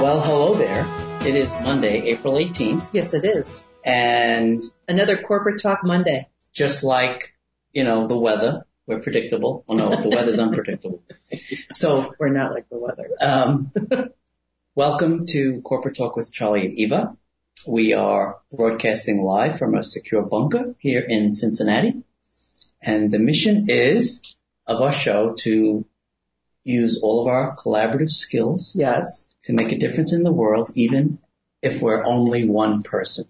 Well, hello there. It is Monday, April 18th, Yes, it is. and Another corporate talk Monday. just like, you know, the weather, we're predictable. Well, no, the weather's unpredictable. So, We're not like the weather. um, welcome to Corporate Talk with Charlie and Eva. We are broadcasting live from a secure bunker here in Cincinnati. And the mission is of our show to use all of our collaborative skills Yes. To make a difference in the world, even if we're only one person.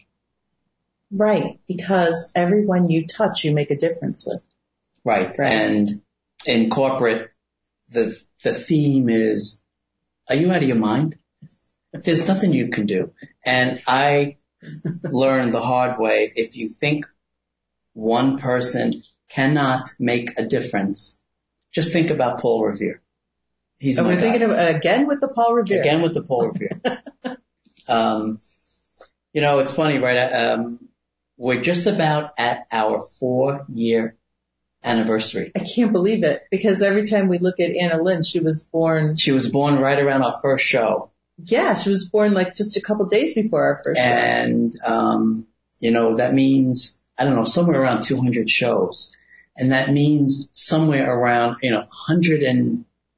Right. Because everyone you touch, you make a difference with. Right. Right. And in corporate, the, the theme is, are you out of your mind? There's nothing you can do. And I learned the hard way. If you think one person cannot make a difference, just think about Paul Revere. He's And we're guy. thinking of, again with the Paul Revere. Again with the Paul Revere. um, you know, it's funny, right? Um, we're just about at our four year anniversary. I can't believe it because every time we look at Anna Lynn, she was born, She was born right around our first show. yeah, she was born like just a couple days before our first show. And, um, you know, that means, I don't know, somewhere around 200 shows. And that means somewhere around, you know,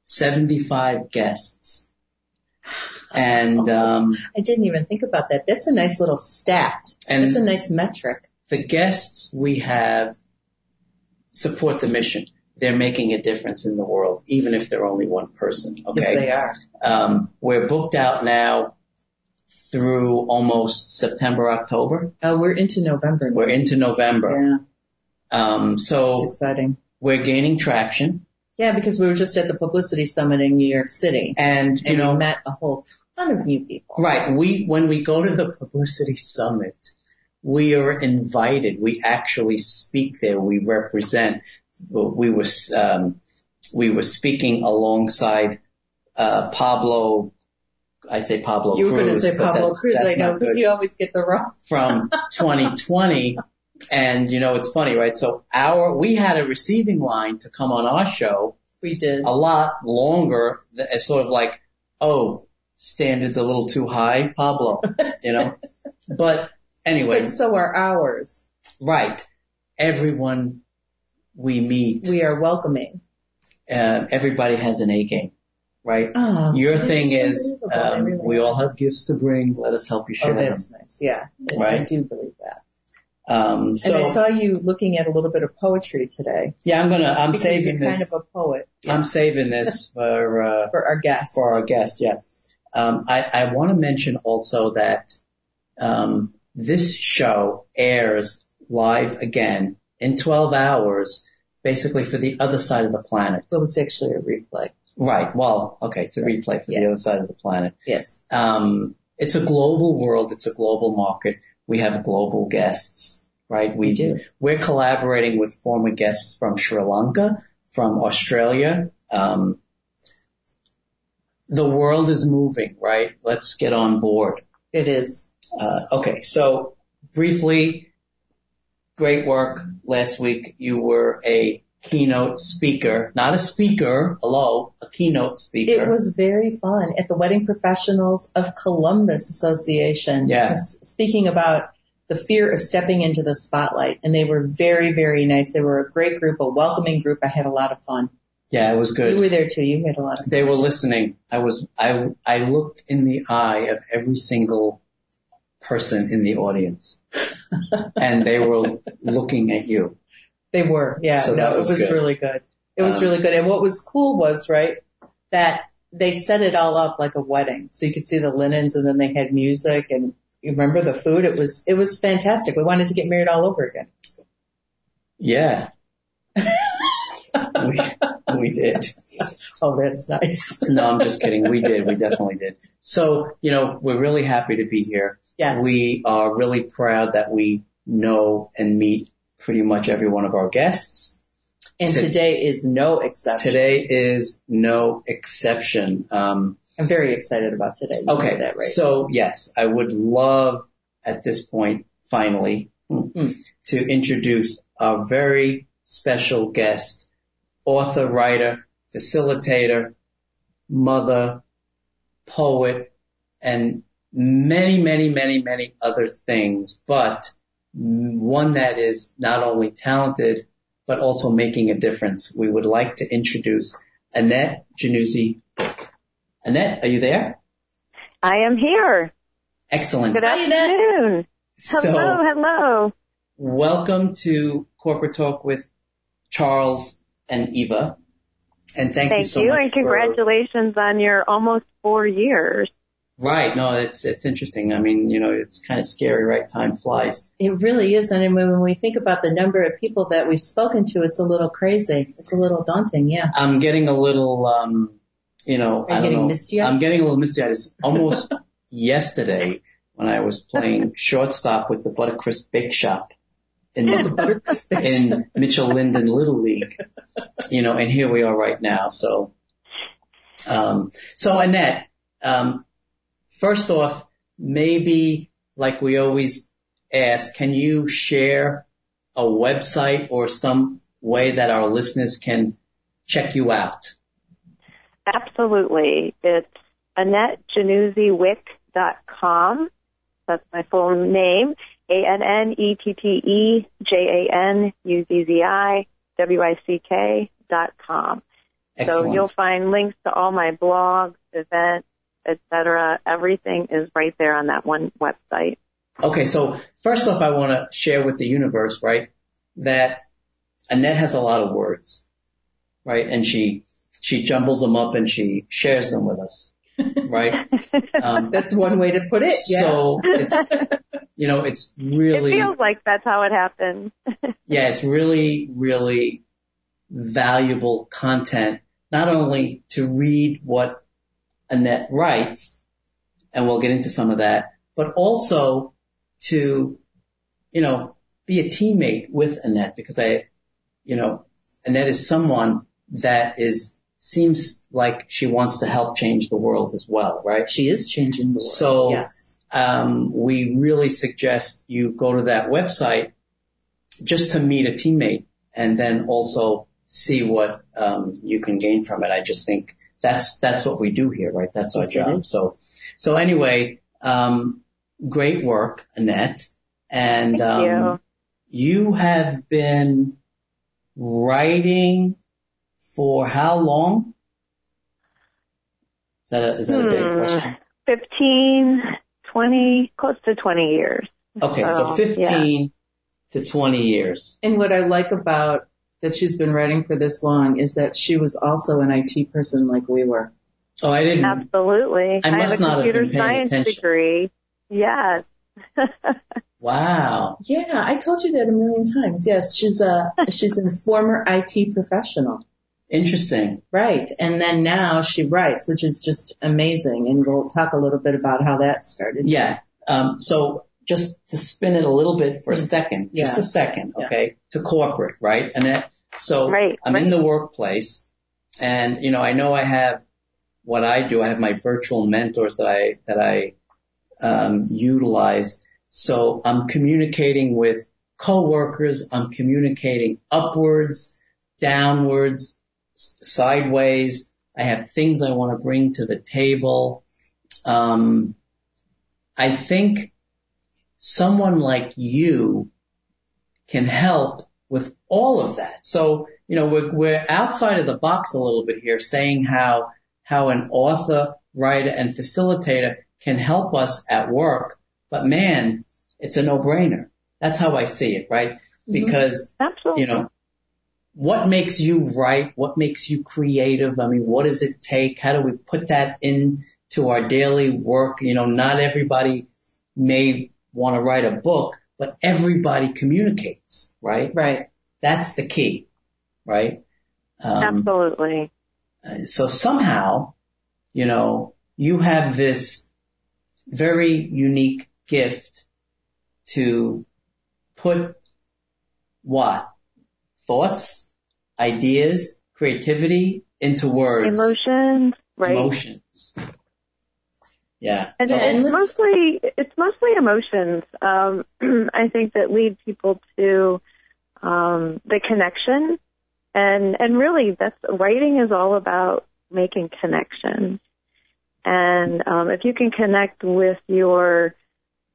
175 guests. And, um, I didn't even think about that. That's a nice little stat. And- That's a nice metric. the guests we have support the mission. They're making a difference in the world, even if they're only one person. Yes, Okay. they are. Um, we're booked out now through almost September, October. Oh, we're into November. now. We're into November. Yeah, Um, it's so exciting. we're gaining traction Yeah, because we were just at the publicity summit in New York City and, you and know, we met a whole ton of new people. right. We, when we go to the publicity summit, we are invited. We actually speak there. We represent. We were, um, we were speaking alongside, uh, Pablo, I say Pablo You were going to say Pablo that's- Cruz, that's I know, because you always get the wrong. from 2020. And you know, it's funny, right? So our, we had a receiving line to come on our show We did. a lot longer as sort of like, oh, standards a little too high, Pablo, you know? But anyway, But so are ours. right. Everyone we meet, We are welcoming. uh, everybody has an A game, right? Oh, Your thing is, um, really we all have gifts to bring. Let us help you share Oh, them. that's nice. Yeah, I- I do believe that. Um, so and I saw you looking at a little bit of poetry today. yeah, I'm gonna, I'm saving you're this. kind of a poet I'm saving this for, uh, for our guests. for our guest, yeah. Um, I, I want to mention also that um, this show airs live again in 12 hours, basically for the other side of the planet. so it's actually a replay. Right. Well, okay, to replay for the other side of the planet. Yes. Um, it's a global world. It's a global market. We have global guests, right? We do. We're collaborating with former guests from Sri Lanka, from Australia. Um, the world is moving, right? Let's get on board. It is. Uh, okay, so briefly, great work last week. You were a keynote speaker, not a speaker, hello, a keynote speaker. It was very fun at the Wedding Professionals of Columbus Association. Yeah. s- Speaking about the fear of stepping into the spotlight. And they were very, very nice. They were a great group, a welcoming group. I had a lot of fun. yeah, it was good. You were there too. You had a lot of fun. they were listening. I was, I, I looked in the eye of every single person in the audience and they were looking at you. They were, yeah. So no, that was it was good. really good. It was Um, really good. And what was cool was, right, that they set it all up like a wedding. So you could see the linens and then they had music and you remember the food? It was, it was fantastic. We wanted to get married all over again. Yeah. we, we did. Oh, that's nice. No, I'm just kidding. We did. We definitely did. So, you know, we're really happy to be here. Yes. We are really proud that we know and meet pretty much every one of our guests. and to- today is no exception. Today is no exception. Um, I'm very excited about today. You okay. that, right? So yes, I would love at this point, finally, Mm. to introduce our very special guest, author, writer, facilitator, mother, poet, and many, many, many, many other things, but one that is not only talented, but also making a difference. We would like to introduce Annette Januzzi. Annette, are you there? I am here. Excellent. Good Hi, Annette. afternoon. So, Hello, hello. welcome to Corporate Talk with Charles and Eva. And thank, you so you, much Thank you and for- congratulations on your almost four years. Right. No, it's, it's interesting. I mean, you know, it's kind of scary, right? Time flies. It really is. And when we think about the number of people that we've spoken to, it's a little crazy. It's a little daunting. Yeah. I'm getting a little, um, you know, I don't getting know. misty-eyed? I'm getting a little misty eyed. It's almost yesterday when I was playing shortstop with the Buttercrisp Bake Shop in The in Mitchell Linden Little League, you know, and here we are right now. So, um, so Annette, um, first off, maybe like we always ask, can you share a website or some way that our listeners can check you out? Absolutely. It's AnnetteJanuzziWick.com. That's my full name. A-N-N-E-T-T-E-J-A-N-U-Z-Z-I W-I-C-K dot com. So you'll find links to all my blogs, events, etc. Everything is right there on that one website. Okay, so first off, I want to share with the universe, right, that Annette has a lot of words, right, and she she jumbles them up and she shares them with us, right? Um, That's one way to put it. Yeah. So it's you know it's really It really feels like that's how it happens. yeah it's really really valuable content not only to read what Annette writes and we'll get into some of that but also to you know be a teammate with Annette because I you know Annette is someone that is seems like she wants to help change the world as well right she is changing the world. So- yes. um, we really suggest you go to that website just to meet a teammate and then also see what um, you can gain from it. I just think that's that's what we do here, right? That's our Yes, job. So so anyway, um, great work, Annette, and Thank um, you. you have been writing for how long? Is that a, is that a big Hmm. question? 15, 20, close to 20 years. Okay, so Oh, 15 to 20 years. And what I like about that she's been writing for this long is that she was also an IT person like we were. Oh, I didn't. Absolutely. I must have a not have been paying science attention. degree. Yes. Wow. Yeah, I told you that a million times. Yes, she's a she's a former IT professional. Interesting. Right. And then now she writes, which is just amazing. And we'll talk a little bit about how that started. Yeah. Um, so just to spin it a little bit for a Mm. second, just a second, Yeah. okay, to corporate, right? And that, so Right, I'm in the workplace and, you know, I know I have what I do. I have my virtual mentors that I, that I, um, utilize. So I'm communicating with coworkers. I'm communicating upwards, downwards, sideways. I have things I want to bring to the table. Um, I think someone like you can help with all of that. So, you know, we're, we're outside of the box a little bit here saying how, how an author, writer, and facilitator can help us at work. But man, it's a no-brainer. That's how I see it, right? Mm-hmm. Because Absolutely. you know, what makes you write? What makes you creative? I mean, what does it take? How do we put that into our daily work? You know, not everybody may want to write a book, but everybody communicates, right? Right. That's the key, right? Um, Absolutely. so somehow, you know, you have this very unique gift to put what? Thoughts, ideas, creativity into words. Emotions, right? Emotions. Yeah. And Yeah, and it's mostly it's mostly emotions. Um, I think that lead people to um, the connection, and and really that's writing is all about making connections. And um, if you can connect with your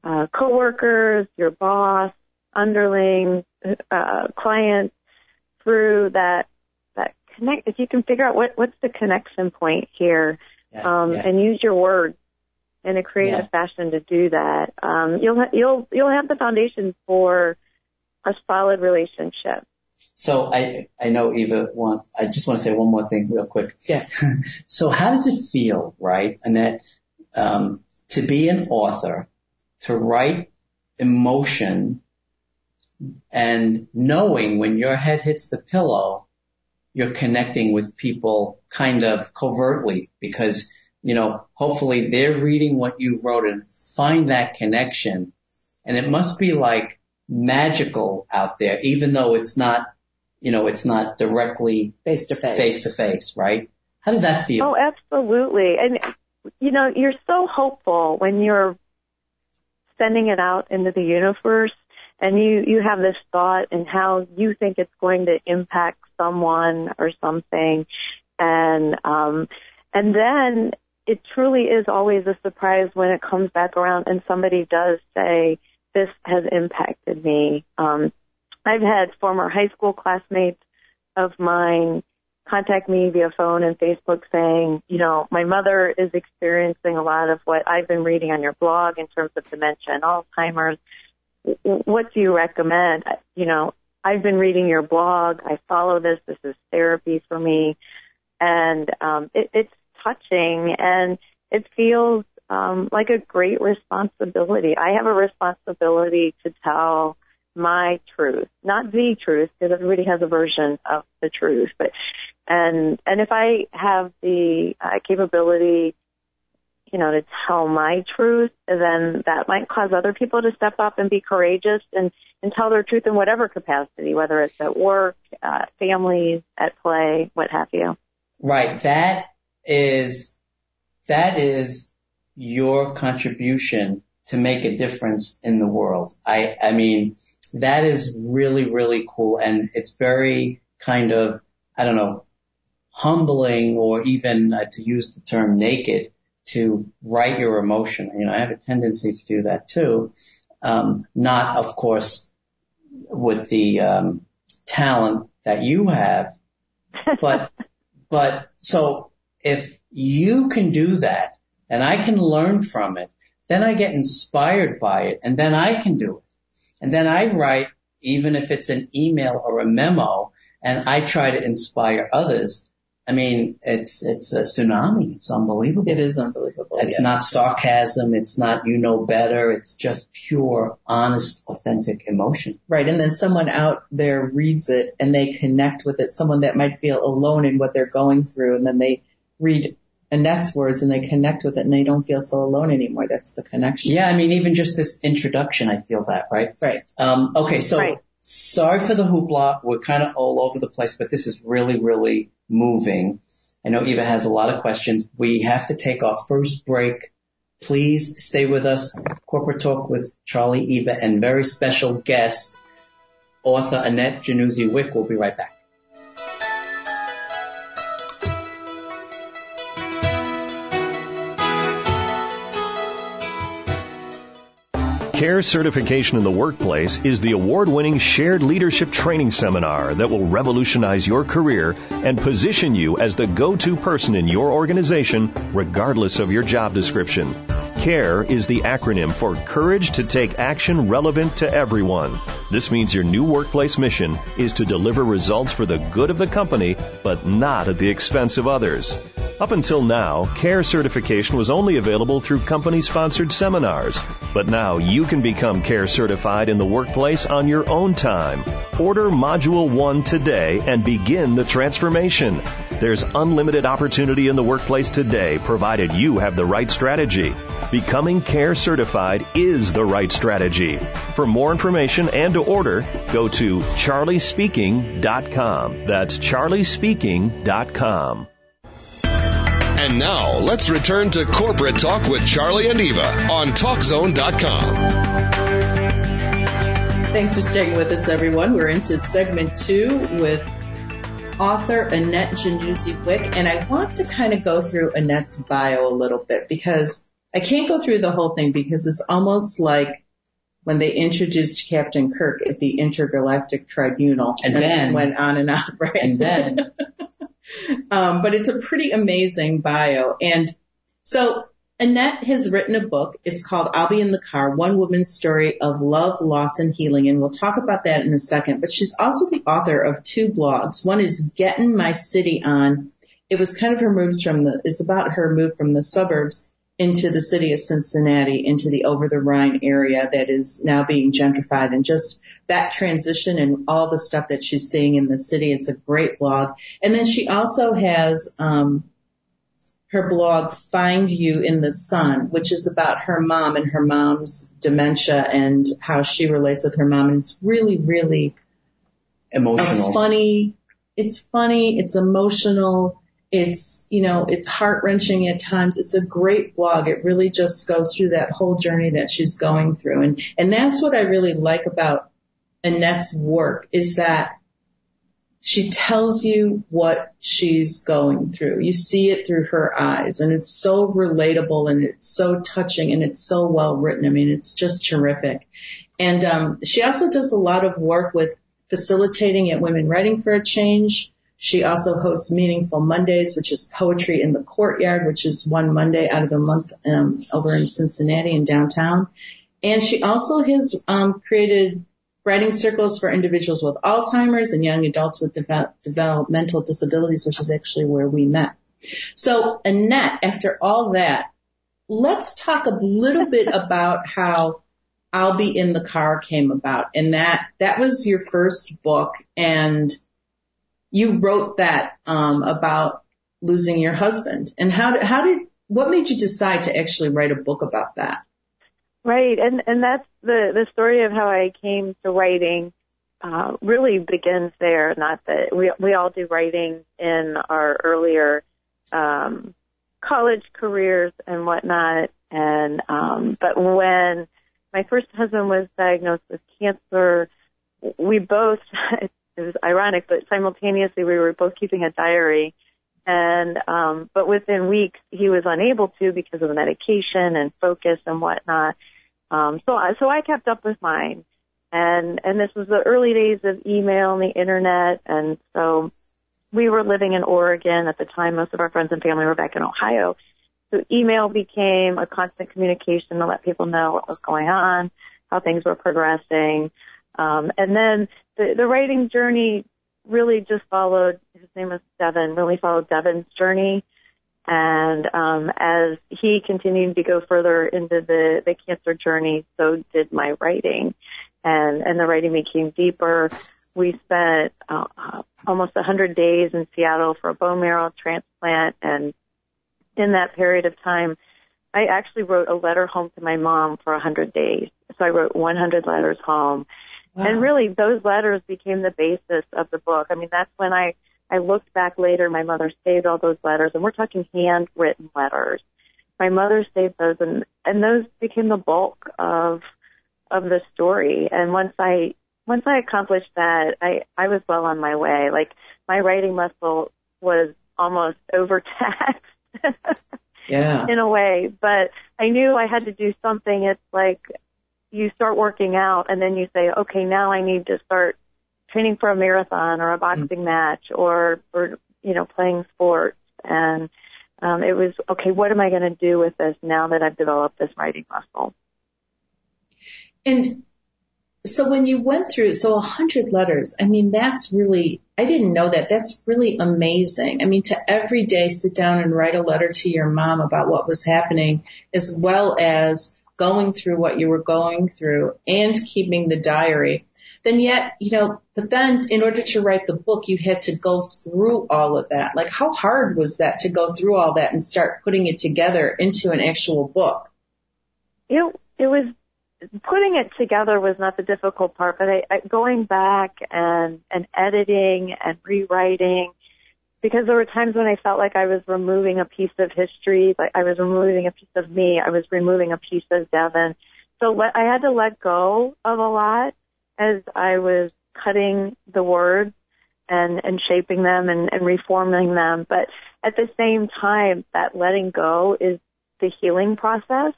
uh, coworkers, your boss, underling, uh, clients through that that connect, if you can figure out what what's the connection point here, Yeah, um, yeah. and use your words in a creative Yeah. fashion to do that, um, you'll ha- you'll you'll have the foundation for a solid relationship. So I, I know Eva want, I just want to say one more thing real quick. Yeah. so how does it feel, right? Annette, um, to be an author, to write emotion and knowing when your head hits the pillow, you're connecting with people kind of covertly because, you know, hopefully they're reading what you wrote and find that connection. And it must be like magical out there, even though it's not, you know, it's not directly Face to face. face to face, right? How does that feel? Oh, absolutely. And you know, you're so hopeful when you're sending it out into the universe and you you have this thought and how you think it's going to impact someone or something and um and then it truly is always a surprise when it comes back around and somebody does say this has impacted me um i've had former high school classmates of mine contact me via phone and Facebook saying, you know, my mother is experiencing a lot of what I've been reading on your blog in terms of dementia and Alzheimer's. What do you recommend? You know, I've been reading your blog. I follow this. This is therapy for me. And um, it, it's touching and it feels um, like a great responsibility. I have a responsibility to tell my truth, not the truth, because everybody has a version of the truth, but and and if I have the uh, capability, you know, to tell my truth, then that might cause other people to step up and be courageous and and tell their truth in whatever capacity, whether it's at work, uh, families, at play, what have you. Right. That is, that is your contribution to make a difference in the world. I, I mean, that is really, really cool. And it's very kind of, I don't know, humbling or even uh, to use the term naked to write your emotion. You know, I have a tendency to do that too. Um, not of course with the, um, talent that you have, but, but so if you can do that and I can learn from it, then I get inspired by it and then I can do it. And then I write, even if it's an email or a memo and I try to inspire others. I mean, it's, it's a tsunami. It's unbelievable. It is unbelievable. It's yeah. not sarcasm. It's not you know better. It's just pure, honest, authentic emotion. Right. And then someone out there reads it and they connect with it. Someone that might feel alone in what they're going through and then they read Annette's words and they connect with it and they don't feel so alone anymore. That's the connection. Yeah, I mean, even just this introduction, I feel that, right? Right. Um, okay, so Right. sorry for the hoopla. We're kind of all over the place, but this is really, really moving. I know Eva has a lot of questions. We have to take our first break. Please stay with us. Corporate Talk with Charlie, Eva, and very special guest, author Annette Januzzi Wick. We'll be right back. CARE certification in the workplace is the award-winning shared leadership training seminar that will revolutionize your career and position you as the go-to person in your organization regardless of your job description. CARE is the acronym for Courage to Take Action Relevant to Everyone. This means your new workplace mission is to deliver results for the good of the company, but not at the expense of others. Up until now, CARE certification was only available through company sponsored seminars, but now you can become CARE certified in the workplace on your own time. Order Module 1 today and begin the transformation. There's unlimited opportunity in the workplace today provided you have the right strategy. Becoming CARE certified is the right strategy. For more information and to order, go to charliespeaking.com. That's charliespeaking.com. And now let's return to corporate talk with Charlie and Eva on TalkZone.com. Thanks for staying with us, everyone. We're into segment two with author Annette Januzzi Wick, and I want to kind of go through Annette's bio a little bit because I can't go through the whole thing because it's almost like when they introduced Captain Kirk at the Intergalactic Tribunal And then- went on and on, right? And then um, but it's a pretty amazing bio. And so Annette has written a book. It's called I'll Be in the Car, One Woman's Story of Love, Loss, and Healing. And we'll talk about that in a second. But she's also the author of two blogs. One is Getting My City On. It was kind of her moves from the, it's about her move from the suburbs into the city of Cincinnati, into the over the Rhine area that is now being gentrified and just that transition and all the stuff that she's seeing in the city. It's a great blog. And then she also has, um, her blog Find You in the Sun, which is about her mom and her mom's dementia and how she relates with her mom. And it's really, really emotional. funny, it's funny, it's emotional, it's, you know, it's heart wrenching at times. It's a great blog. It really just goes through that whole journey that she's going through. And, and that's what I really like about Annette's work is that she tells you what she's going through. You see it through her eyes and it's so relatable and it's so touching and it's so well written. I mean, it's just terrific. And, um, she also does a lot of work with facilitating at Women Writing for a Change. She also hosts Meaningful Mondays, which is poetry in the courtyard, which is one Monday out of the month, um, over in Cincinnati and downtown. And she also has, um, created writing circles for individuals with Alzheimer's and young adults with deve- developmental disabilities, which is actually where we met. So Annette, after all that, let's talk a little bit about how I'll be in the car came about. And that, that was your first book and you wrote that, um, about losing your husband. And how did, how did, what made you decide to actually write a book about that? Right, and and that's the the story of how I came to writing. Uh, really begins there. Not that we we all do writing in our earlier um, college careers and whatnot, and um, but when my first husband was diagnosed with cancer, we both it was ironic, but simultaneously we were both keeping a diary. And um, but within weeks he was unable to because of the medication and focus and whatnot. Um, so I so I kept up with mine, and and this was the early days of email and the internet, and so we were living in Oregon at the time. Most of our friends and family were back in Ohio. So email became a constant communication to let people know what was going on, how things were progressing. Um, and then the, the writing journey really just followed, his name was Devin, really followed Devin's journey. And um, as he continued to go further into the, the cancer journey, so did my writing. And, and the writing became deeper. We spent uh, uh, almost 100 days in Seattle for a bone marrow transplant. And in that period of time, I actually wrote a letter home to my mom for 100 days. So I wrote 100 letters home. Wow. And really, those letters became the basis of the book. I mean, that's when I, I looked back later. My mother saved all those letters, and we're talking handwritten letters. My mother saved those, and and those became the bulk of of the story. And once I once I accomplished that, I I was well on my way. Like my writing muscle was almost overtaxed. Yeah. in a way, but I knew I had to do something. It's like you start working out and then you say, okay, now I need to start training for a marathon or a boxing match or, or, you know, playing sports. And, um, it was, okay, what am I going to do with this now that I've developed this writing muscle? And so when you went through, so a hundred letters, I mean, that's really, I didn't know that. That's really amazing. I mean, to every day sit down and write a letter to your mom about what was happening, as well as going through what you were going through and keeping the diary. Then yet, you know, but then in order to write the book, you had to go through all of that. Like how hard was that to go through all that and start putting it together into an actual book? It, it was putting it together was not the difficult part, but I, I, going back and and editing and rewriting, because there were times when I felt like I was removing a piece of history, like I was removing a piece of me, I was removing a piece of Devin. So let, I had to let go of a lot as I was cutting the words and and shaping them and, and reforming them. But at the same time, that letting go is the healing process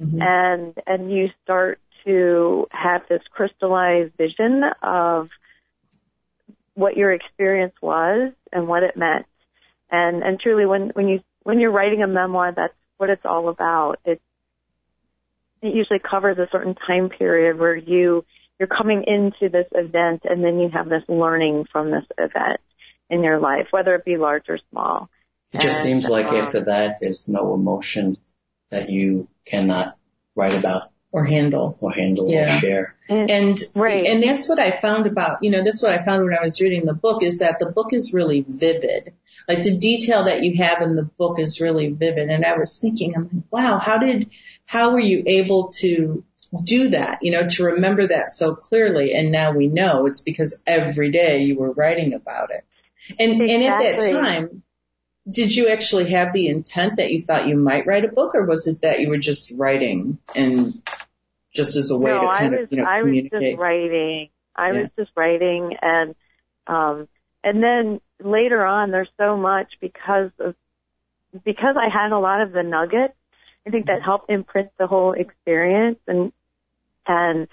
mm-hmm. and and you start to have this crystallized vision of what your experience was and what it meant. And and truly when when you when you're writing a memoir that's what it's all about. It it usually covers a certain time period where you you're coming into this event and then you have this learning from this event in your life, whether it be large or small. It just and, seems like um, after that there's no emotion that you cannot write about or handle or handle yeah. or share. And, and right. and that's what I found about, you know, this is what I found when I was reading the book is that the book is really vivid. Like the detail that you have in the book is really vivid. And I was thinking, I'm like, wow, how did, how were you able to do that, you know, to remember that so clearly? And now we know it's because every day you were writing about it. And, exactly. and at that time, did you actually have the intent that you thought you might write a book or was it that you were just writing and just as a way no, to kind was, of, you know, I communicate? was just writing. I yeah. was just writing and, um, and then later on there's so much because of, because I had a lot of the nuggets, I think that helped imprint the whole experience and, and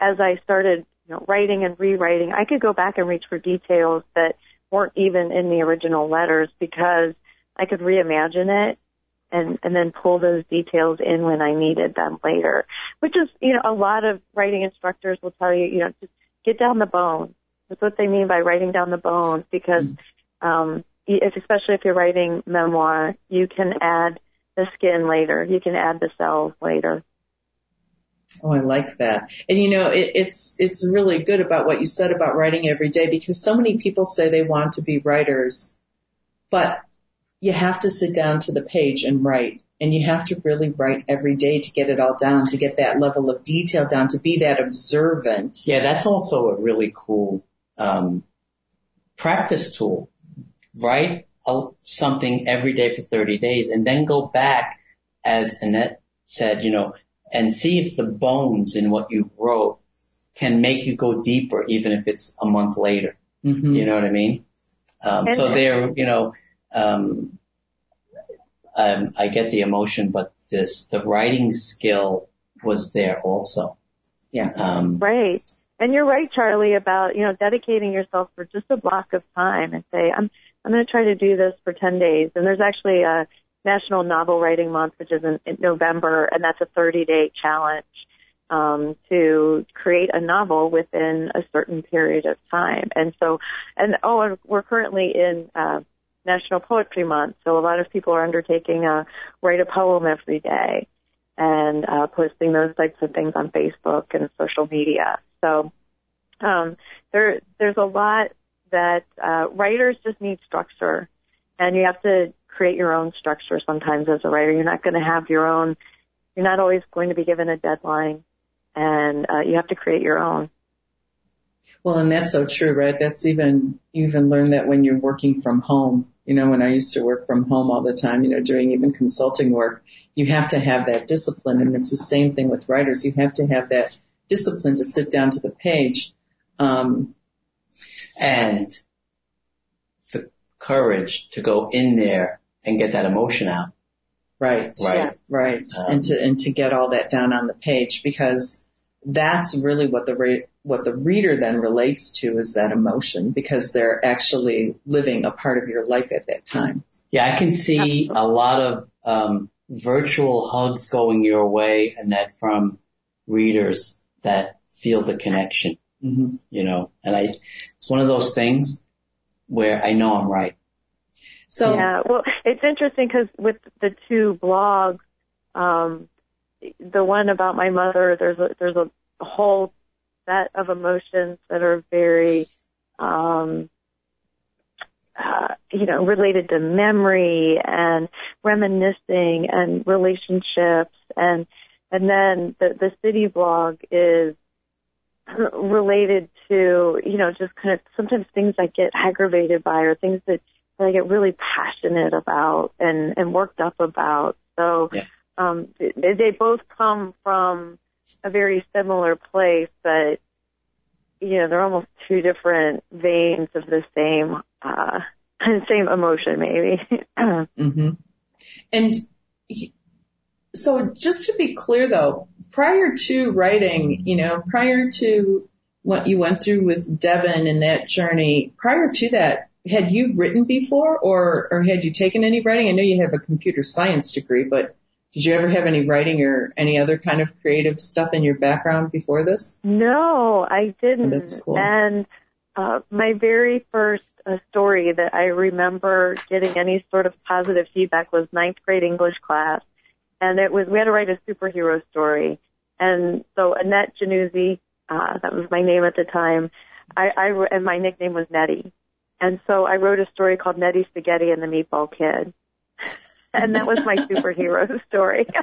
as I started, you know, writing and rewriting, I could go back and reach for details that weren't even in the original letters because I could reimagine it and and then pull those details in when I needed them later. Which is, you know, a lot of writing instructors will tell you, you know, just get down the bones. That's what they mean by writing down the bones because um especially if you're writing memoir, you can add the skin later. You can add the cells later. Oh, I like that. And you know, it, it's, it's really good about what you said about writing every day because so many people say they want to be writers, but you have to sit down to the page and write and you have to really write every day to get it all down, to get that level of detail down, to be that observant. Yeah, that's also a really cool, um, practice tool. Write something every day for 30 days and then go back as Annette said, you know, and see if the bones in what you wrote can make you go deeper, even if it's a month later. Mm-hmm. You know what I mean? Um, so there, you know, um, um, I get the emotion, but this, the writing skill was there also. Yeah. Um, right. And you're right, Charlie, about, you know, dedicating yourself for just a block of time and say, I'm, I'm going to try to do this for 10 days. And there's actually a, National Novel Writing Month, which is in, in November, and that's a 30 day challenge um, to create a novel within a certain period of time. And so, and oh, and we're currently in uh, National Poetry Month, so a lot of people are undertaking a write a poem every day and uh, posting those types of things on Facebook and social media. So um, there, there's a lot that uh, writers just need structure, and you have to create your own structure sometimes as a writer. You're not going to have your own, you're not always going to be given a deadline and uh, you have to create your own. Well, and that's so true, right? That's even, you even learn that when you're working from home. You know, when I used to work from home all the time, you know, doing even consulting work, you have to have that discipline. And it's the same thing with writers. You have to have that discipline to sit down to the page. Um, and the courage to go in there and get that emotion out. Right. Right. Yeah. Right. Um, and to, and to get all that down on the page because that's really what the re- what the reader then relates to is that emotion because they're actually living a part of your life at that time. Yeah, I can see a lot of um, virtual hugs going your way, Annette, from readers that feel the connection, hmm you know, and I, it's one of those things where I know I'm right. So yeah, well, it's interesting because with the two blogs, um, the one about my mother, there's a there's a whole set of emotions that are very, um, uh, you know, related to memory and reminiscing and relationships, and and then the the city blog is related to you know just kind of sometimes things I get aggravated by or things that that I get really passionate about and, and worked up about. So, Yeah. Um, they, both come from a very similar place, but, you know, they're almost two different veins of the same, uh, same emotion maybe. hmm And he- so just to be clear though, prior to writing, you know, prior to what you went through with Devin and that journey, prior to that, had you written before or, or had you taken any writing? I know you have a computer science degree, but did you ever have any writing or any other kind of creative stuff in your background before this? No, I didn't. Oh, that's cool. And uh, my very first uh, story that I remember getting any sort of positive feedback was ninth grade English class, and it was we had to write a superhero story. And so Annette Januzzi, uh, that was my name at the time. I, I and my nickname was Nettie, and so I wrote a story called Nettie Spaghetti and the Meatball Kid. And that was my superhero story.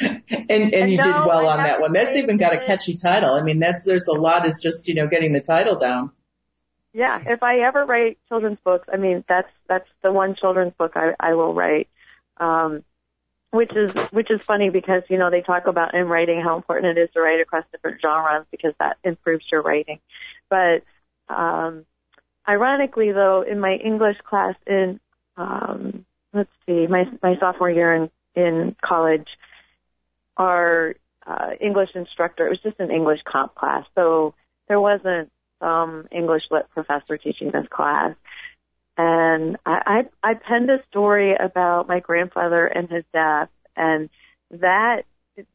And, and you did well I on that one. That's even got a catchy title. I mean, that's, there's a lot is just, you know, getting the title down. Yeah, if I ever write children's books, I mean that's that's the one children's book I, I will write. Um, which is which is funny because you know they talk about in writing how important it is to write across different genres because that improves your writing. But um, ironically, though, in my English class in um, let's see, my my sophomore year in in college, our uh, English instructor it was just an English comp class, so there wasn't some English lit professor teaching this class. And I, I, I penned a story about my grandfather and his death, and that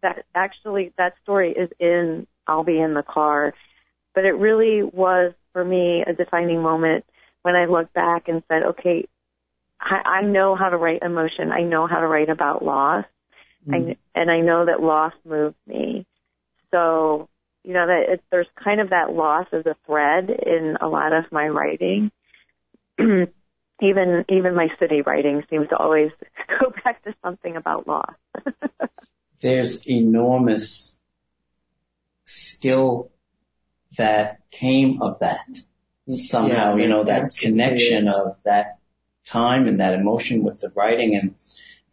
that actually that story is in I'll be in the car, but it really was for me a defining moment when I looked back and said, okay, I, I know how to write emotion. I know how to write about loss, I, mm. and I know that loss moved me. So you know that it, there's kind of that loss as a thread in a lot of my writing. even even my city writing seems to always go back to something about loss. There's enormous skill that came of that. Somehow, Yeah, you know, that connection is. of that time and that emotion with the writing and,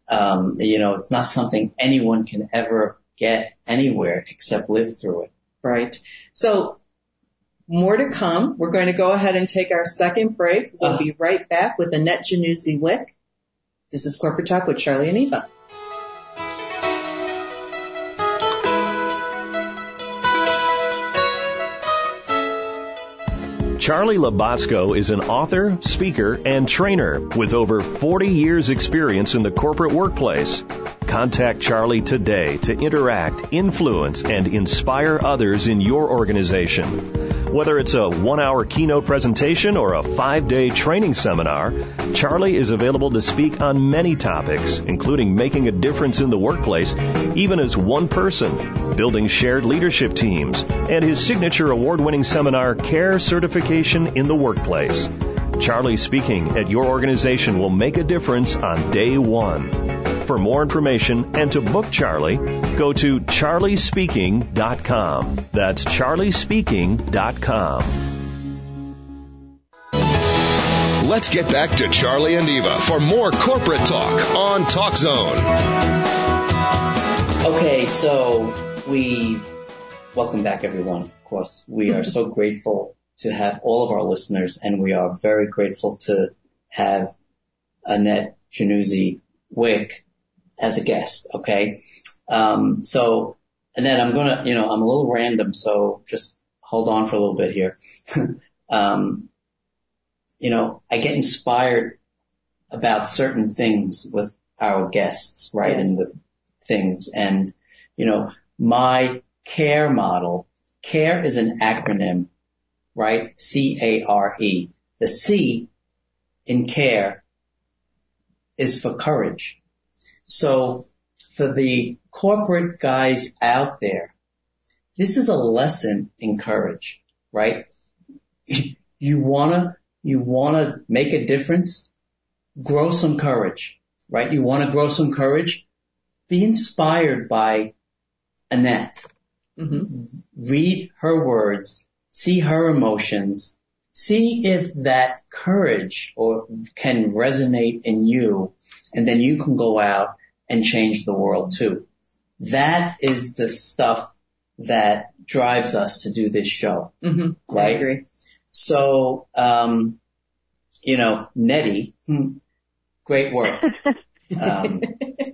um, you know, it's not something anyone can ever get anywhere except live through it. Right. So more to come. We're going to go ahead and take our second break. We'll Uh. be right back with Annette Januzzi Wick. This is Corporate Talk with Charlie and Eva. Charlie Labasco is an author, speaker, and trainer with over 40 years experience in the corporate workplace. Contact Charlie today to interact, influence, and inspire others in your organization. Whether it's a one hour keynote presentation or a five day training seminar, Charlie is available to speak on many topics, including making a difference in the workplace, even as one person, building shared leadership teams, and his signature award winning seminar, Care Certification in the Workplace. Charlie speaking at your organization will make a difference on day one. For more information and to book Charlie, go to charliespeaking.com. That's charliespeaking.com. Let's get back to Charlie and Eva for more corporate talk on Talk Zone. Okay, so we welcome back everyone. Of course, we are so grateful to have all of our listeners, and we are very grateful to have Annette Januzzi Wick as a guest. Okay, um, so then I'm gonna, you know, I'm a little random, so just hold on for a little bit here. um, you know, I get inspired about certain things with our guests, right? Yes. And the things. And, you know, my CARE model, CARE is an acronym, right? C-A-R-E. The C in CARE is for courage. So for the corporate guys out there, this is a lesson in courage, right? You wanna, you wanna make a difference? Grow some courage, right? You wanna grow some courage? Be inspired by Annette. hmm Read her words, see her emotions, see if that courage or can resonate in you, and then you can go out and change the world too. That is the stuff that drives us to do this show. hmm I agree. So, um, you know, Nettie, hmm, great work. Um,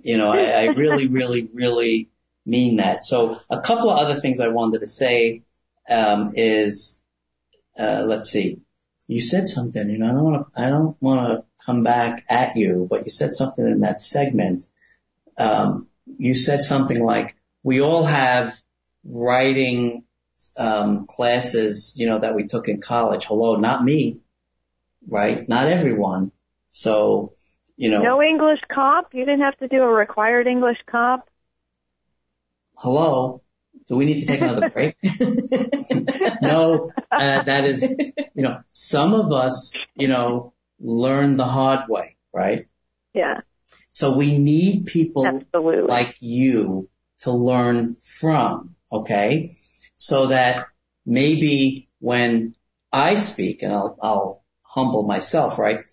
you know, I, I really, really, really mean that. So a couple of other things I wanted to say, um, is, uh, let's see. You said something, you know, I don't want to, I don't want to come back at you, but you said something in that segment. Um, you said something like, we all have writing, um, classes, you know, that we took in college. Hello, not me, right? Not everyone. So, you know, No English comp? You didn't have to do a required English comp? hello, do we need to take another break? no, uh, that is, you know, some of us, you know, learn the hard way, right? Yeah, So we need people absolutely. like you to learn from, okay? So that maybe when I speak, and I'll, I'll humble myself, right?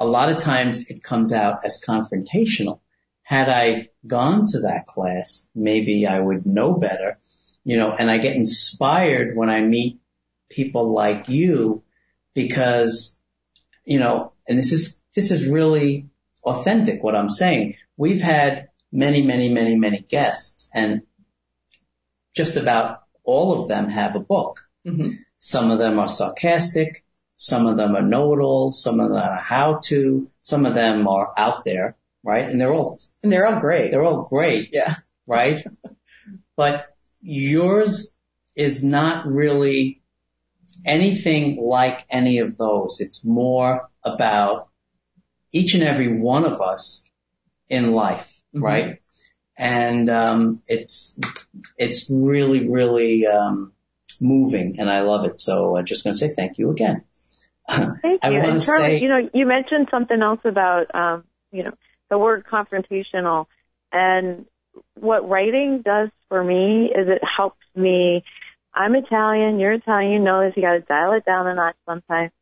A lot of times it comes out as confrontational. Had I gone to that class, maybe I would know better, you know, and I get inspired when I meet people like you because, you know, and this is, this is really authentic what I'm saying. We've had many, many, many, many guests and just about all of them have a book. hmm Some of them are sarcastic. Some of them are know-it-alls. Some of them are how-to. Some of them are out there, right? And they're all, And they're all great. they're all great, yeah. right? but yours is not really anything like any of those. It's more about each and every one of us in life, Mhm. right? And um, it's it's really really um, moving, and I love it. So I'm just going to say thank you again. Thank I you. And Charlie, say- you know, you mentioned something else about, um, you know, the word confrontational and what writing does for me is it helps me. I'm Italian, you're Italian, you know this, you gotta dial it down a notch sometimes.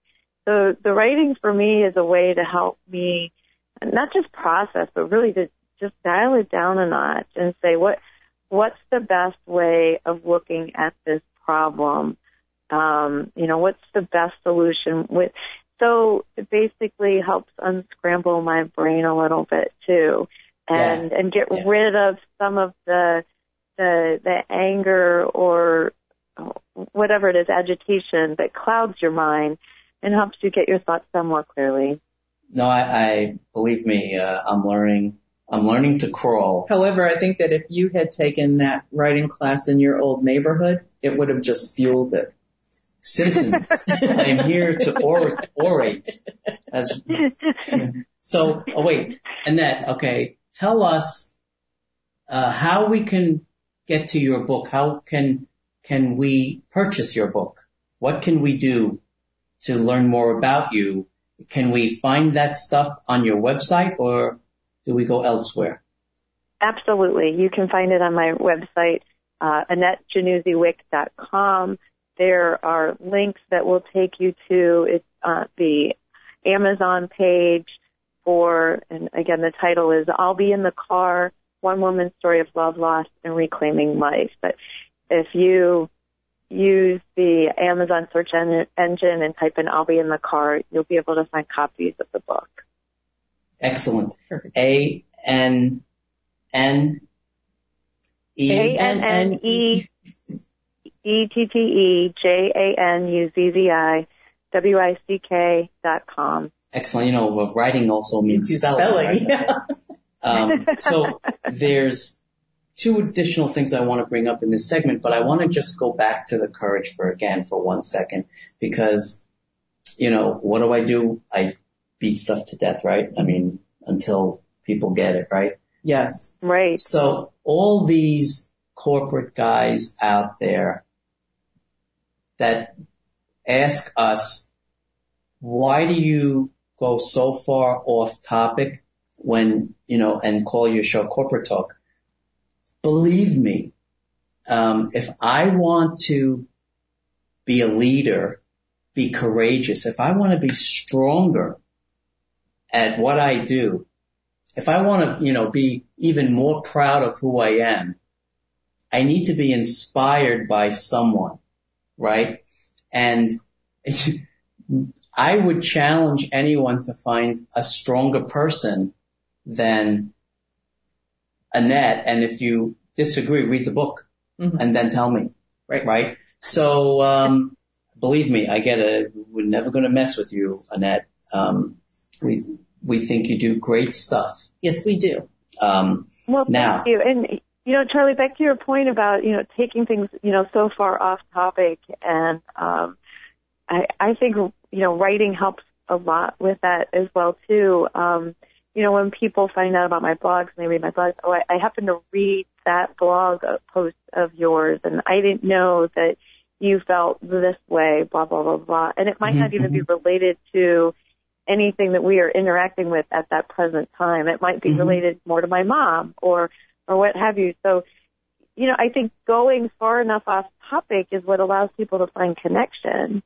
So the writing for me is a way to help me not just process, but really to just dial it down a notch and say what, what's the best way of looking at this problem? um, you know, what's the best solution with, so it basically helps unscramble my brain a little bit too and, and get Yeah. rid of some of the, the, the anger or whatever it is, agitation that clouds your mind and helps you get your thoughts down more clearly. No, I, I believe me, uh, I'm learning. I'm learning to crawl. However, I think that if you had taken that writing class in your old neighborhood, it would have just fueled it. Citizens, I am here to or- orate. As, so, oh wait, Annette, okay, tell us uh, how we can get to your book. How can can we purchase your book? What can we do to learn more about you? Can we find that stuff on your website, or do we go elsewhere? Absolutely. You can find it on my website, uh. There are links that will take you to it's, uh, the Amazon page for, and again, the title is I'll Be in the Car, One Woman's Story of Love, Loss, and Reclaiming Life. But if you use the Amazon search en- engine and type in I'll Be in the Car, you'll be able to find copies of the book. Excellent. Perfect. A N N E. A N N E E T T E J A N U Z Z I W I C K dot com. Excellent. You know, writing also means spelling. spelling. right? Yeah. Um, so there's two additional things I want to bring up in this segment, but I want to just go back to the courage for again for one second because, you know, what do I do? I beat stuff to death, right? I mean, until people get it, right? Yes. Right. So all these corporate guys out there that ask us, why do you go so far off topic when, you know, and call your show corporate talk? Believe me, um, if I want to be a leader, be courageous, if I want to be stronger at what I do, if I want to, you know, be even more proud of who I am, I need to be inspired by someone, right? And I would challenge anyone to find a stronger person than Annette. And if you disagree, read the book Mhm. and then tell me, Right. right? So, um, believe me, I get it. We're never going to mess with you, Annette. Um, we, we think you do great stuff. Yes, we do. Um, Well, Now- thank you. And you know, Charlie, back to your point about you know taking things you know so far off topic, and um, I I think you know writing helps a lot with that as well too. Um, you know, when people find out about my blogs and they read my blogs, oh, I, I happen to read that blog uh, post of yours, and I didn't know that you felt this way, blah blah blah blah, and it might mm-hmm, not even be mm-hmm. related to anything that we are interacting with at that present time. It might be Mhm. related more to my mom or or what have you. So, you know, I think going far enough off topic is what allows people to find connection.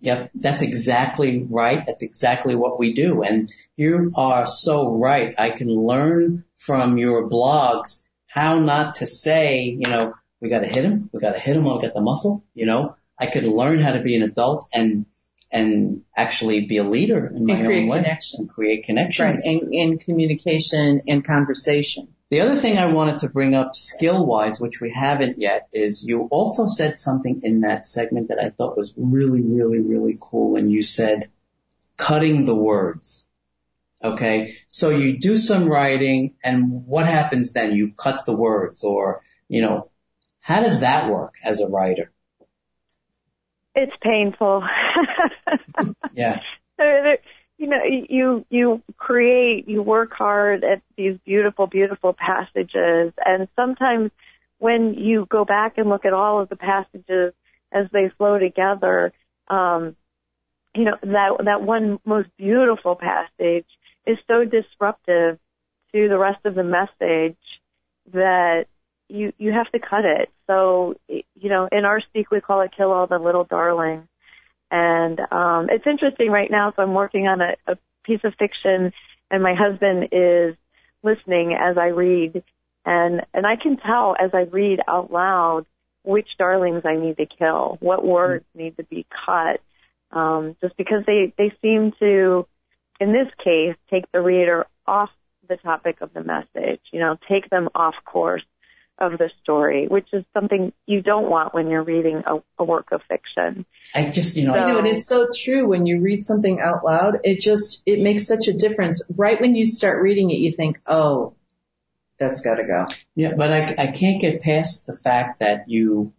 Yep, that's exactly right. That's exactly what we do. And you are so right. I can learn from your blogs how not to say, you know, we got to hit him. We got to hit him. I'll get the muscle. You know, I could learn how to be an adult and and actually be a leader in my And create own way connection. and create Right. connections. And, and communication and conversation. The other thing I wanted to bring up skill wise, which we haven't yet, is you also said something in that segment that I thought was really, really, really cool. And you said cutting the words. Okay. So you do some writing and what happens then? You cut the words or, you know, how does that work as a writer? It's painful. Yeah. You know, you you create, you work hard at these beautiful, beautiful passages, and sometimes when you go back and look at all of the passages as they flow together, um, you know that that one most beautiful passage is so disruptive to the rest of the message that you you have to cut it. So you know, in our speak we call it "kill all the little darlings." And um, it's interesting right now. So I'm working on a, a piece of fiction, and my husband is listening as I read, and and I can tell as I read out loud which darlings I need to kill, what words need to be cut, um, just because they they seem to, in this case, take the reader off the topic of the message. You know, take them off course of the story, which is something you don't want when you're reading a, a work of fiction. I just, you know, I I, know, and it's so true when you read something out loud. It just, it makes such a difference. Right when you start reading it, you think, oh, that's gotta go. Yeah, but I, I can't get past the fact that you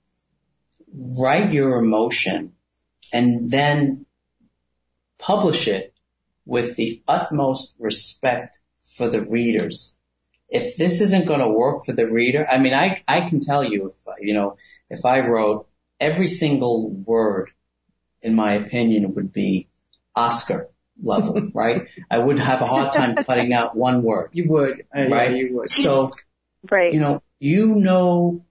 write your emotion and then publish it with the utmost respect for the readers. If this isn't going to work for the reader, I mean, I, I can tell you if, you know, if I wrote every single word in my opinion it would be Oscar level, right? I would have a hard time cutting out one word, You would. I, right? You would. So Right. you know, you know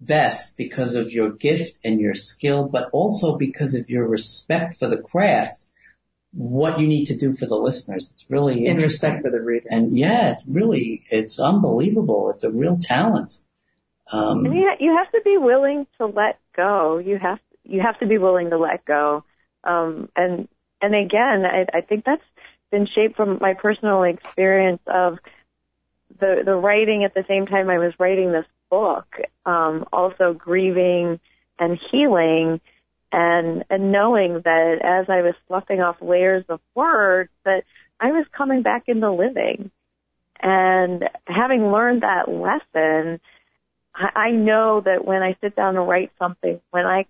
best because of your gift and your skill, but also because of your respect for the craft, what you need to do for the listeners. It's really In interesting. respect for the reader. And yeah, it's really, it's unbelievable. It's a real talent. Um, And you, you have to be willing to let go. You have you have to be willing to let go. Um, and and again, I, I think that's been shaped from my personal experience of the the writing at the same time I was writing this book. Um, also grieving and healing, and and knowing that as I was fluffing off layers of words, that I was coming back into living. And having learned that lesson, I, I know that when I sit down to write something, when I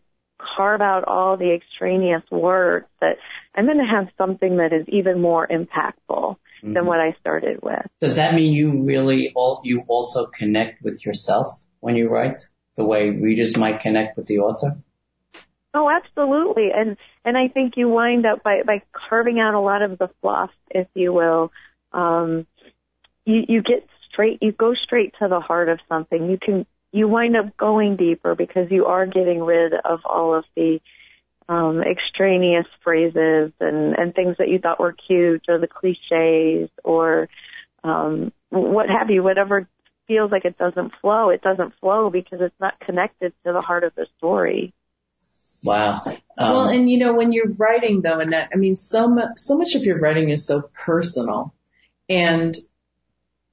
carve out all the extraneous words, that I'm going to have something that is even more impactful mm-hmm. than what I started with. Does that mean you really all you also connect with yourself when you write, the way readers might connect with the author? Oh, absolutely. And and I think you wind up by by carving out a lot of the fluff, if you will. Um, you you get straight, you go straight to the heart of something. You can you wind up going deeper because you are getting rid of all of the um, extraneous phrases and and things that you thought were cute or the cliches or um, what have you. Whatever feels like it doesn't flow, it doesn't flow because it's not connected to the heart of the story. Wow. Um, well, and you know, when you're writing though, Annette, I mean, so much, so much of your writing is so personal. And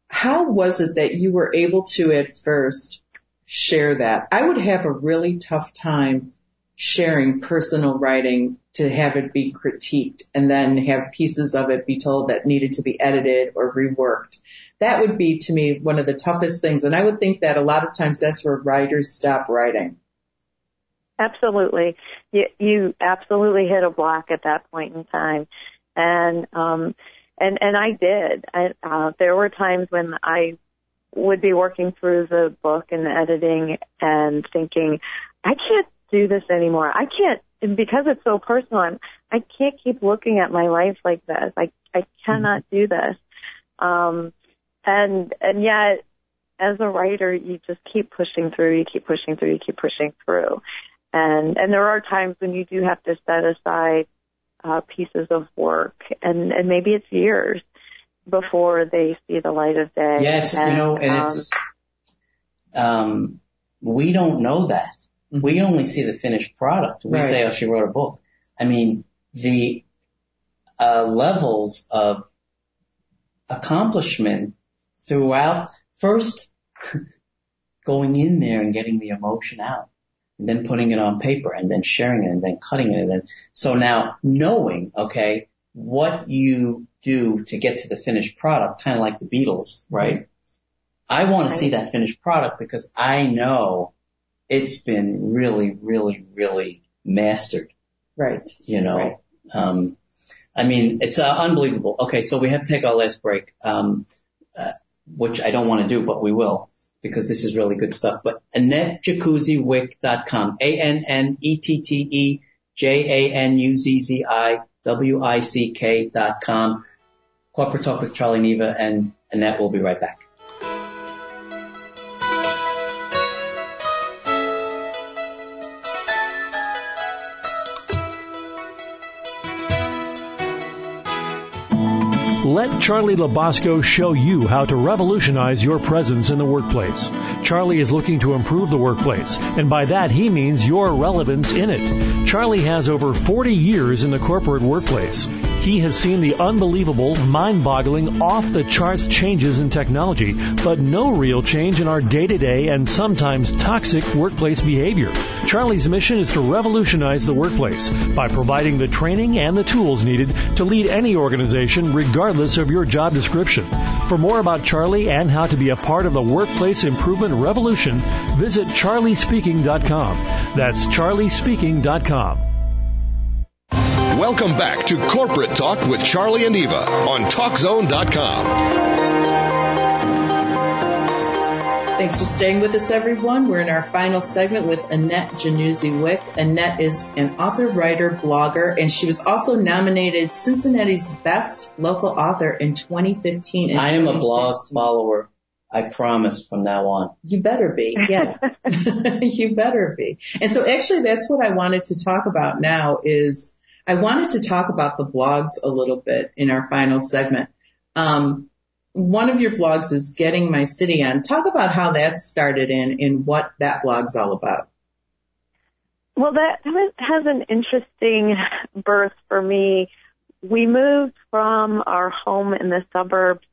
how was it that you were able to at first share that? I would have a really tough time sharing personal writing to have it be critiqued and then have pieces of it be told that needed to be edited or reworked. That would be to me one of the toughest things. And I would think that a lot of times that's where writers stop writing. Absolutely. You, you absolutely hit a block at that point in time. And, um, and, and I did. I, uh, there were times when I would be working through the book and editing and thinking, I can't do this anymore. I can't, because it's so personal, I'm, I can't keep looking at my life like this. I, I cannot do this. Um, and, and yet, as a writer, you just keep pushing through, you keep pushing through, you keep pushing through. And and there are times when you do have to set aside uh, pieces of work, and and maybe it's years before they see the light of day. Yeah, it's and, you know, and um, it's um, we don't know that. Mm-hmm. We only see the finished product. We right. say, "Oh, she wrote a book." I mean, the uh, levels of accomplishment throughout first going in there and getting the emotion out and then putting it on paper and then sharing it and then cutting it. And then so now knowing okay what you do to get to the finished product kind of like the Beatles right? I want to see that finished product because I know it's been really really really mastered. Right. You know right. um I mean it's uh, unbelievable. Okay so we have to take our last break um uh, which I don't want to do but we will because this is really good stuff. But AnnetteJanuzziWick.com. A-N-N-E-T-T-E-J-A-N-U-Z-Z-I-W-I-C-K.com. Corporate Talk with Charlie Neva and Annette will be right back. Let Charlie Labasco show you how to revolutionize your presence in the workplace. Charlie is looking to improve the workplace, and by that he means your relevance in it. Charlie has over 40 years in the corporate workplace. He has seen the unbelievable, mind-boggling, off-the-charts changes in technology, but no real change in our day-to-day and sometimes toxic workplace behavior. Charlie's mission is to revolutionize the workplace by providing the training and the tools needed to lead any organization regardless regardless of your job description. For more about Charlie and how to be a part of the workplace improvement revolution, visit charliespeaking.com. That's charliespeaking.com. Welcome back to Corporate Talk with Charlie and Eva on TalkZone.com. Thanks for staying with us, everyone. We're in our final segment with Annette Januzzi Wick. Annette is an author, writer, blogger, and she was also nominated Cincinnati's Best Local Author in 2015. I am a blog follower. I promise from now on. You better be. Yeah. you better be. And so actually that's what I wanted to talk about now is I wanted to talk about the blogs a little bit in our final segment. Um, one of your blogs is Getting My City On. Talk about how that started and, and what that blog's all about. Well, that has an interesting birth for me. We moved from our home in the suburbs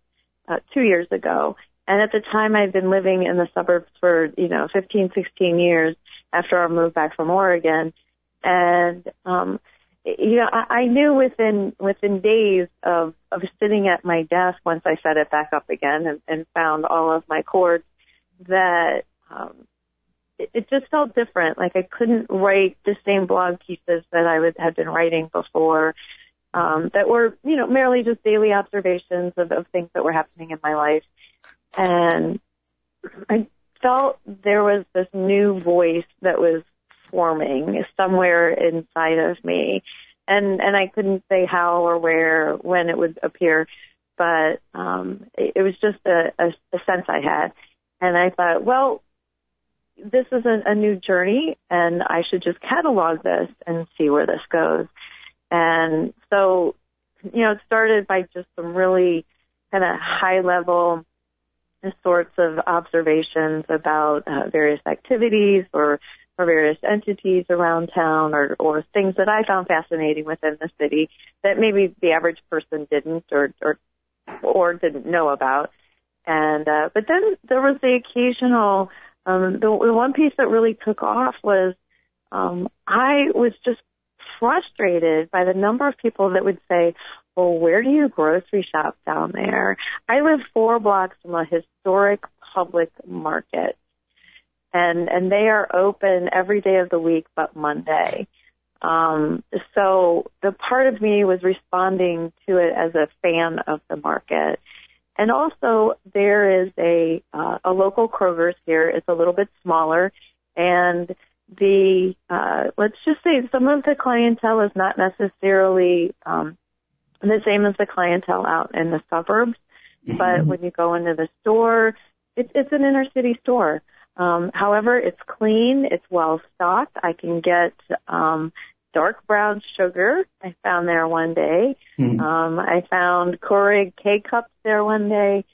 uh, two years ago. And at the time I'd been living in the suburbs for, you know, 15, 16 years after our move back from Oregon. And, um, you know, I, I knew within within days of of sitting at my desk once I set it back up again and, and found all of my cords that um, it, it just felt different. Like I couldn't write the same blog pieces that I would, had been writing before. Um, that were, you know, merely just daily observations of, of things that were happening in my life. And I felt there was this new voice that was forming somewhere inside of me. And, and I couldn't say how or where, when it would appear, but, um, it, it was just a, a, a sense I had. And I thought, well, this is a, a new journey and I should just catalog this and see where this goes. And so, you know, it started by just some really kind of high level sorts of observations about uh, various activities or or various entities around town or or things that I found fascinating within the city that maybe the average person didn't or or or didn't know about. And uh, but then there was the occasional um, the, the one piece that really took off was um, I was just frustrated by the number of people that would say, well, where do you grocery shop down there? I live four blocks from a historic public market and, and they are open every day of the week but Monday. Um, so the part of me was responding to it as a fan of the market. And also there is a, uh, a local Kroger's here. It's a little bit smaller and the, uh, let's just say some of the clientele is not necessarily, um, the same as the clientele out in the suburbs. Mm-hmm. But when you go into the store, it's, it's an inner city store. Um, however, it's clean, it's well stocked. I can get, um, dark brown sugar. I found there one day. Mm-hmm. Um, I found Keurig K cups there one day.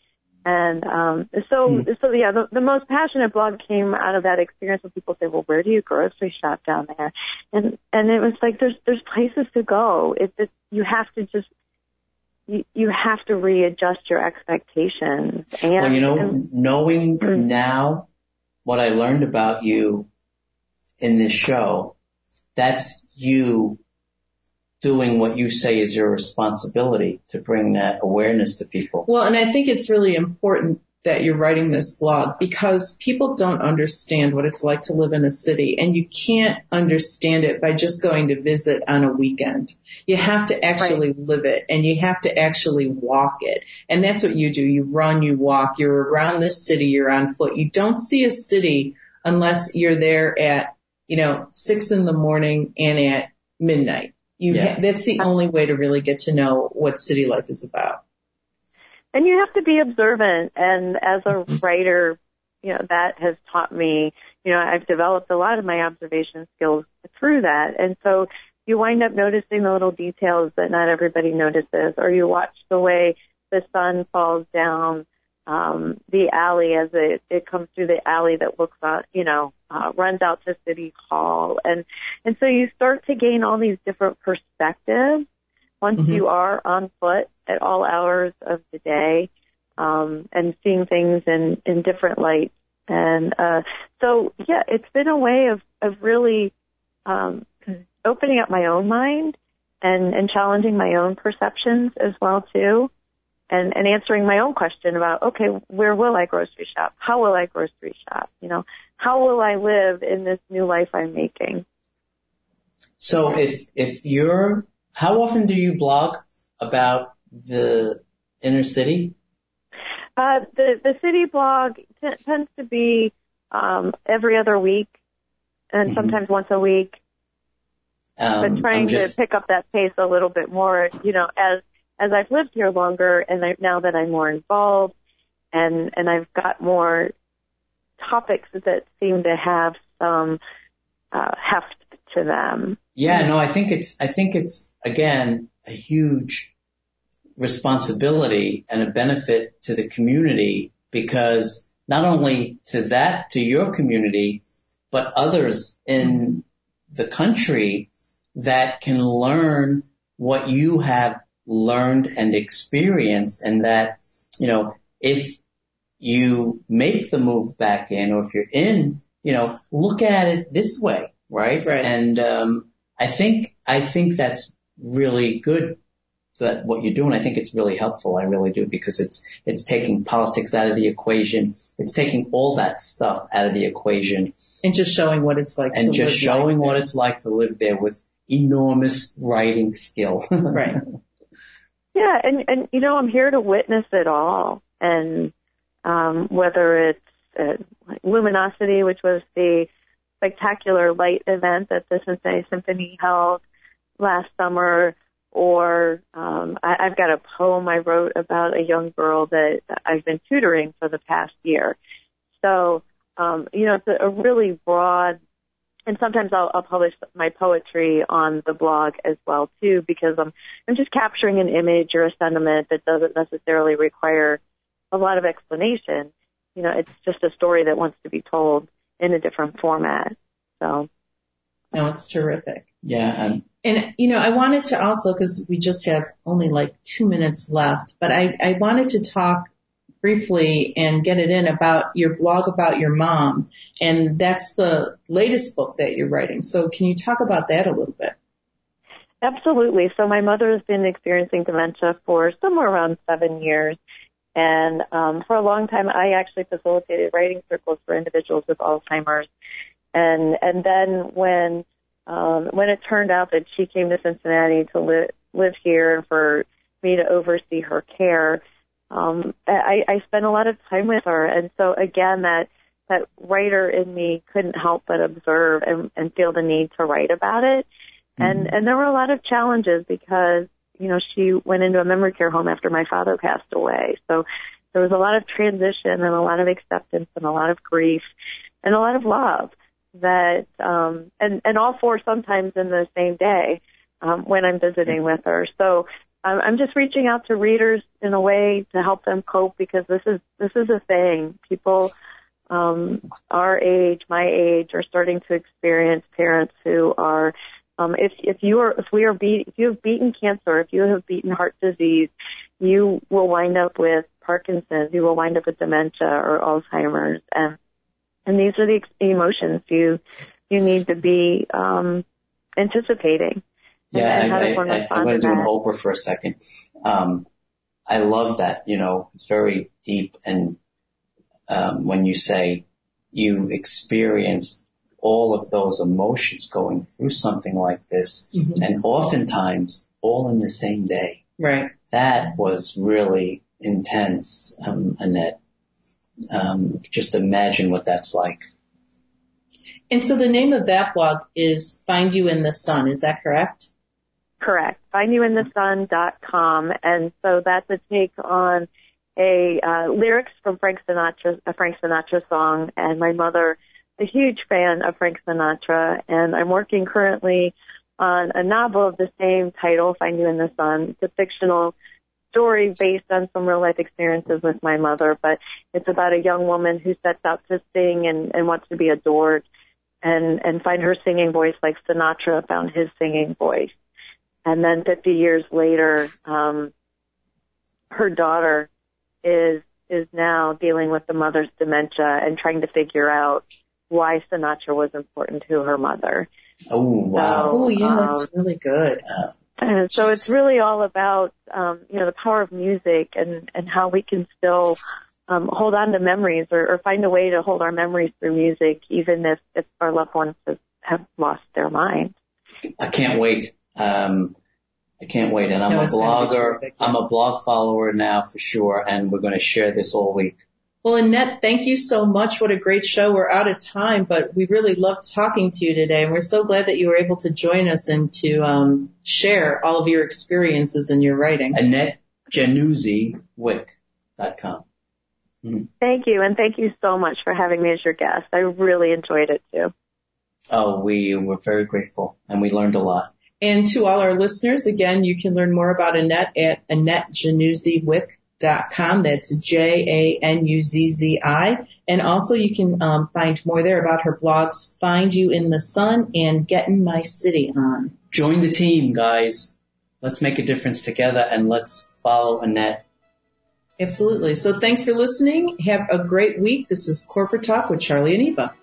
And um, so, mm-hmm. so yeah, the, the most passionate blog came out of that experience when people say, "Well, where do you grocery shop down there?" And and it was like, there's there's places to go. It's it, you have to just you, you have to readjust your expectations. And, well, you know, and, knowing mm-hmm. now what I learned about you in this show, that's you doing what you say is your responsibility to bring that awareness to people. Well, and I think it's really important that you're writing this blog because people don't understand what it's like to live in a city and you can't understand it by just going to visit on a weekend. You have to actually right. live it and you have to actually walk it. And that's what you do. You run, you walk, you're around this city, you're on foot. You don't see a city unless you're there at you know, six in the morning and at midnight. You yeah. ha- that's the only way to really get to know what city life is about. And you have to be observant. And as a writer, you know, that has taught me, you know, I've developed a lot of my observation skills through that. And so you wind up noticing the little details that not everybody notices, or you watch the way the sun falls down um, the alley as it, it comes through the alley that looks out, you know, uh, runs out to City Hall. And, and so you start to gain all these different perspectives once mm-hmm. you are on foot at all hours of the day, um, and seeing things in, in different lights. And, uh, so yeah, it's been a way of, of really, um, opening up my own mind and, and challenging my own perceptions as well too and, and answering my own question about, okay, where will I grocery shop? How will I grocery shop? You know, how will I live in this new life I'm making? So if, if you're, how often do you blog about the inner city? Uh, the, the city blog t- tends to be, um, every other week and mm-hmm. sometimes once a week. Um, but trying just... to pick up that pace a little bit more, you know, as as I've lived here longer and I, now that I'm more involved and, and I've got more topics that seem to have some, uh, heft to them. Yeah, no, I think it's, I think it's again, a huge responsibility and a benefit to the community because not only to that, to your community, but others in the country that can learn what you have learned and experienced and that, you know, if you make the move back in or if you're in, you know, look at it this way, right? Right. And, um, I think, I think that's really good that what you're doing, I think it's really helpful. I really do because it's it's taking politics out of the equation. It's taking all that stuff out of the equation And just showing what it's like and to just live showing life what it's like to live there with enormous writing skill. Right. Yeah, and and you know, I'm here to witness it all, and um, whether it's uh, LumenoCity, which was the spectacular light event that the Cincinnati Symphony held last summer, or um, I, I've got a poem I wrote about a young girl that I've been tutoring for the past year. So, um, you know, it's a, a really broad and sometimes I'll, I'll publish my poetry on the blog as well too, because I'm I'm just capturing an image or a sentiment that doesn't necessarily require a lot of explanation. You know, it's just a story that wants to be told in a different format. So No, it's terrific. yeah, and And, you know, I wanted to also, because we just have only like two minutes left, but I, I wanted to talk briefly and get it in about your blog about your mom. And that's the latest book that you're writing. So can you talk about that a little bit? Absolutely. So my mother has been experiencing dementia for somewhere around seven years. And um, for a long time, I actually facilitated writing circles for individuals with Alzheimer's. And and then when um, when it turned out that she came to Cincinnati to li- live here and for me to oversee her care, um, I, I spent a lot of time with her. And so again, that that writer in me couldn't help but observe and, and feel the need to write about it. And and there were a lot of challenges because you know she went into a memory care home after my father passed away. So there was a lot of transition and a lot of acceptance and a lot of grief and a lot of love that um and and all four sometimes in the same day um when I'm visiting with her. So I'm I'm just reaching out to readers in a way to help them cope because this is this is a thing. People um our age, my age are starting to experience parents who are um, if if you are if we are beat if you have beaten cancer, if you have beaten heart disease, you will wind up with Parkinson's, you will wind up with dementia or Alzheimer's, and and these are the ex- emotions you you need to be um, anticipating. Yeah, and I, I, I, I'm going to do an? Oprah for a second. Um, I love that. You know, it's very deep, and um, when you say you experienced all of those emotions going through something like this, Mhm. and oftentimes all in the same day, Right. that was really intense, um, Annette. Um, just imagine what that's like. And so the name of that blog is Find You in the Sun. Is that correct? Correct. FindYouInTheSun.com, and so that's a take on a uh, lyrics from Frank Sinatra, a Frank Sinatra song, and my mother, a huge fan of Frank Sinatra, and I'm working currently on a novel of the same title, Find You in the Sun. It's a fictional story based on some real life experiences with my mother, but it's about a young woman who sets out to sing and, and wants to be adored and, and find her singing voice like Sinatra found his singing voice. And then 50 years later, um, her daughter is is now dealing with the mother's dementia and trying to figure out why Sinatra was important to her mother. Oh wow! Oh yeah, Um, that's really good. And so it's really all about um, you know the power of music and and how we can still um, hold on to memories or, or find a way to hold our memories through music, even if if our loved ones have, have lost their mind. I can't wait. Um, I can't wait. And I'm No, a it's gonna be blogger. I'm a blog follower now for sure. And we're going to share this all week. Well, Annette, thank you so much. What a great show. We're out of time, but we really loved talking to you today. And we're so glad that you were able to join us and to um, share all of your experiences in your writing. Annette JanuzziWick.com. Thank you, and thank you so much for having me as your guest. I really enjoyed it too. Oh, we were very grateful and we learned a lot. And to all our listeners, again, you can learn more about Annette at AnnetteJanuzziWick.com. That's J-A-N-U-Z-Z-I. And also you can um, find more there about her blogs, Find You in the Sun and Getting My City On. Join the team, guys. Let's make a difference together and let's follow Annette. Absolutely. So thanks for listening. Have a great week. This is Corporate Talk with Charlie and Eva.